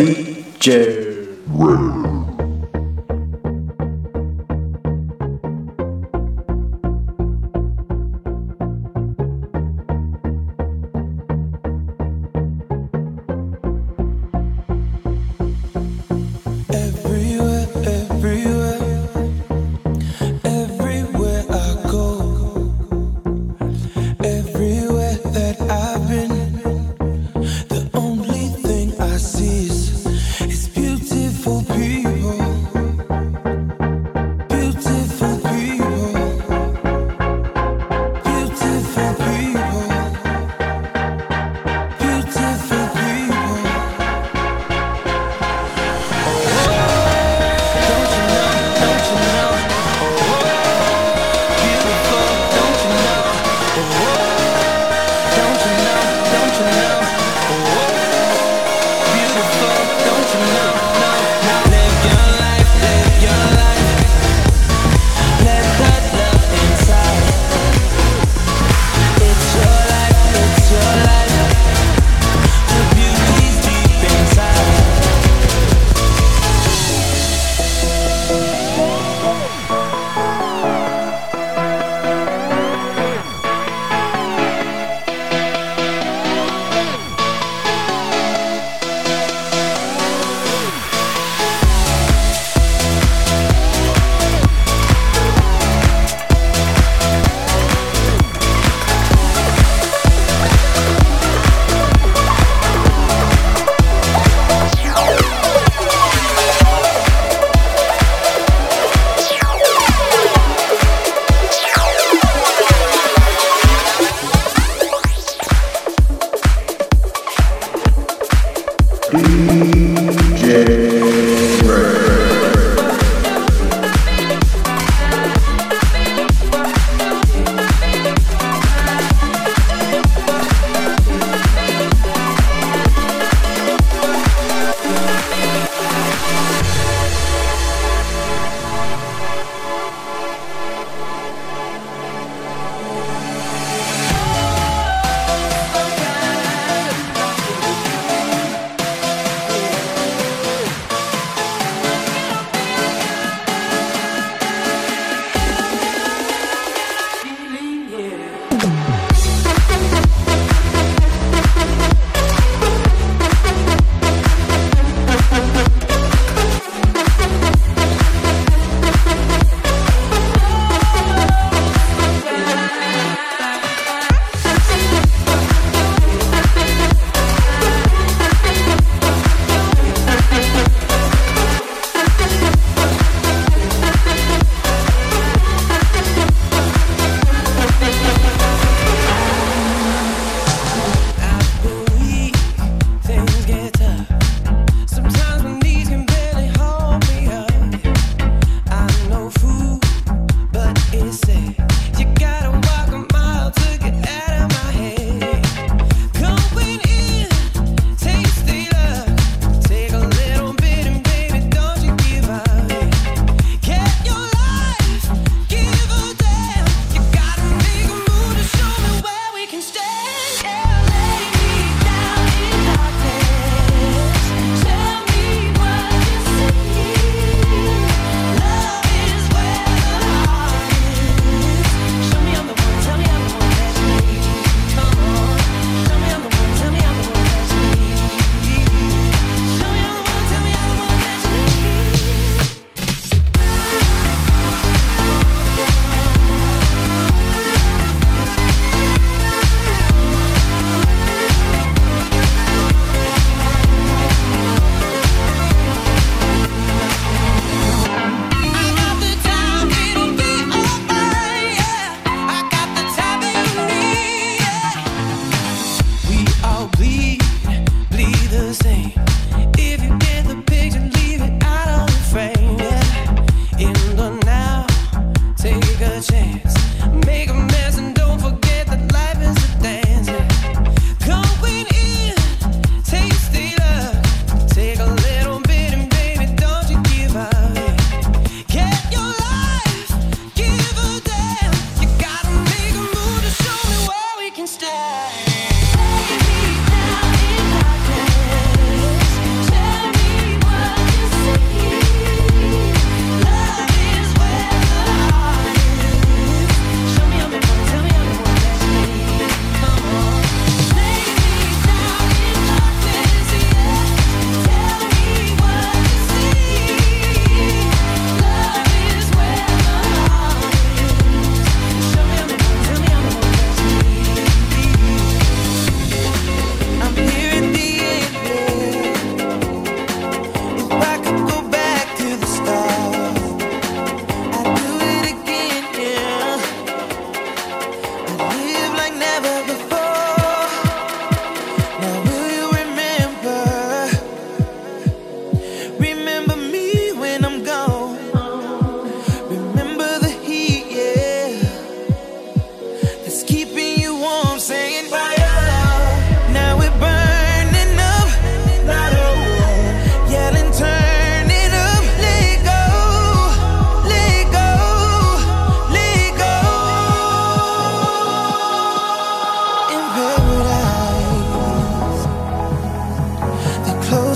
stay.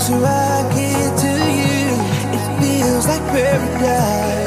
See it burn when you. It feels like need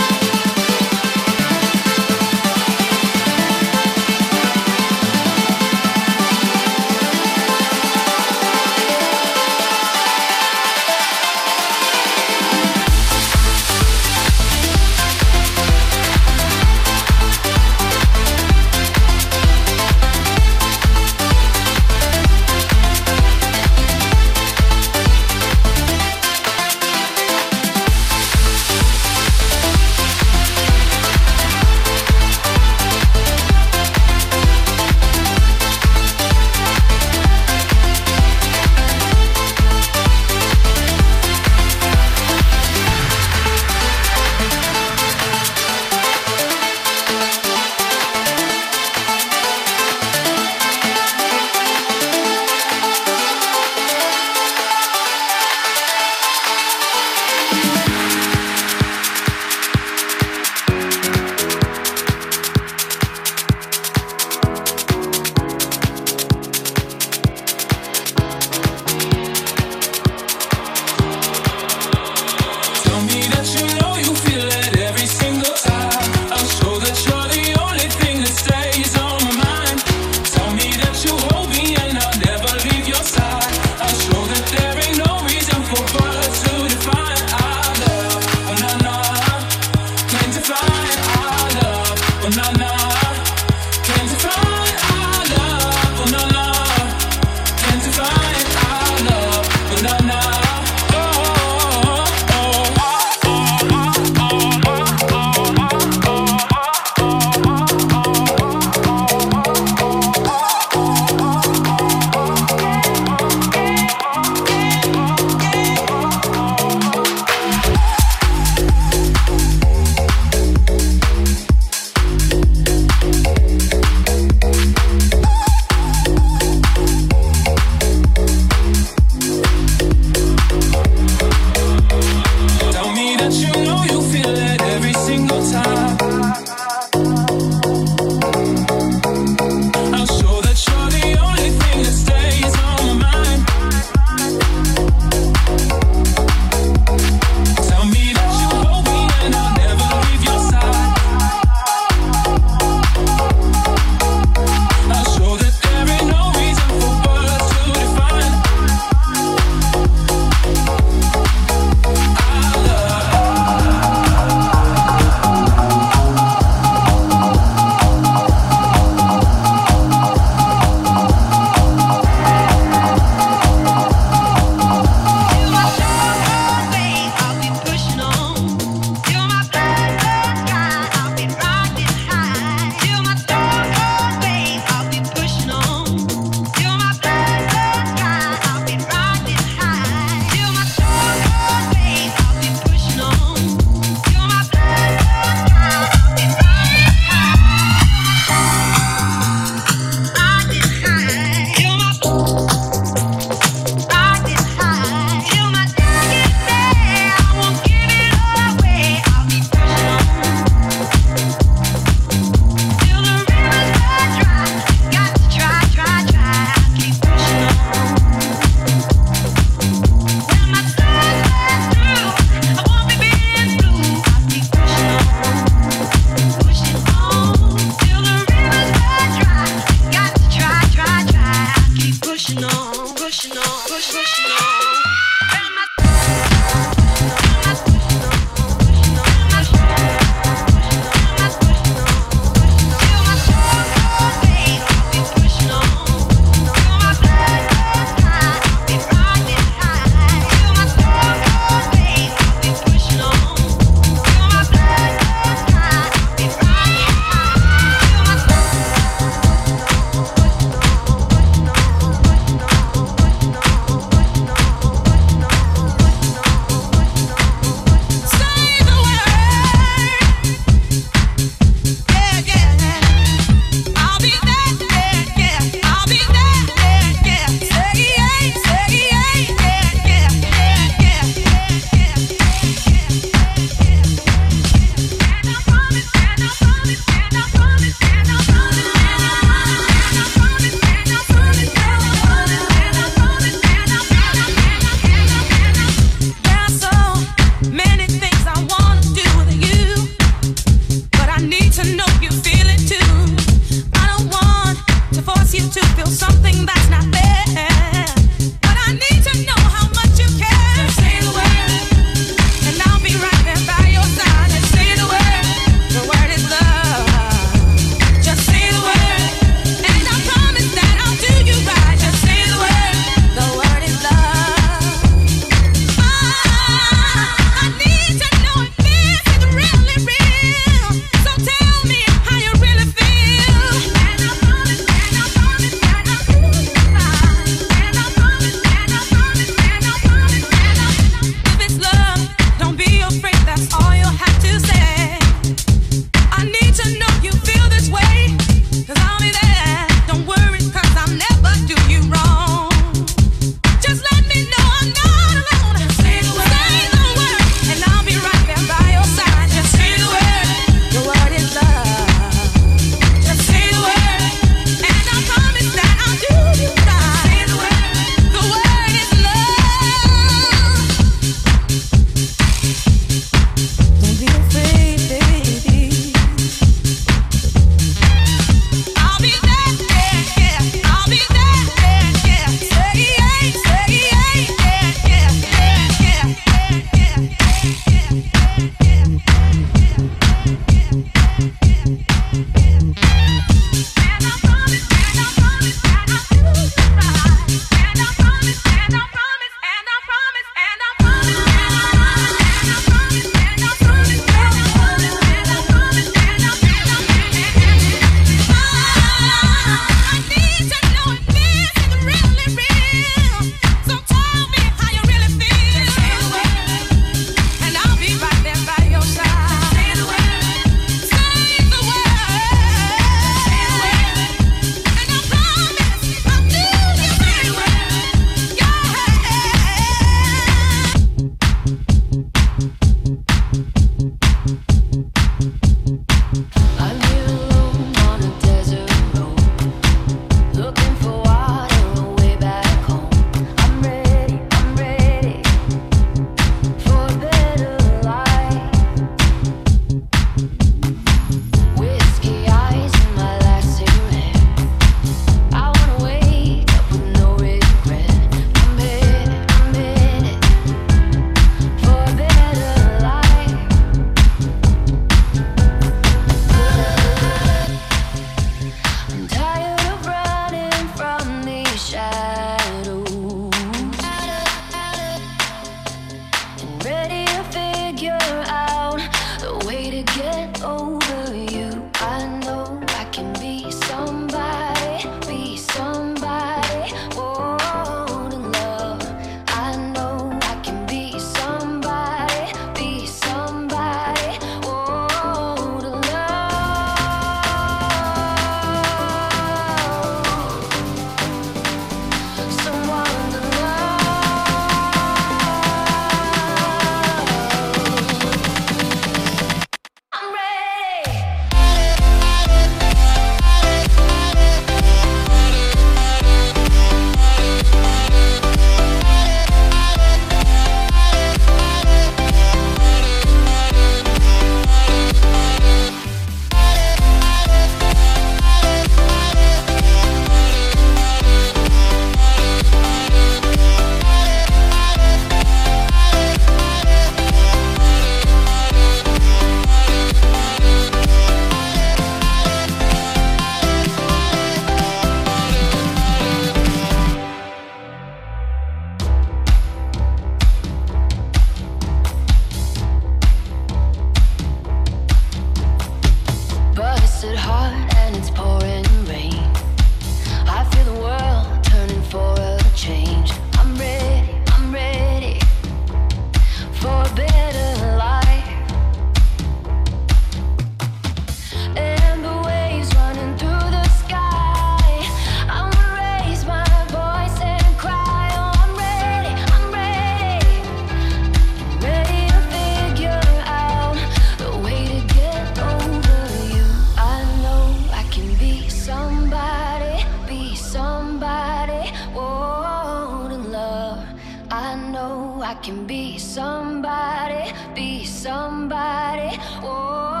I can be somebody, be somebody. Oh.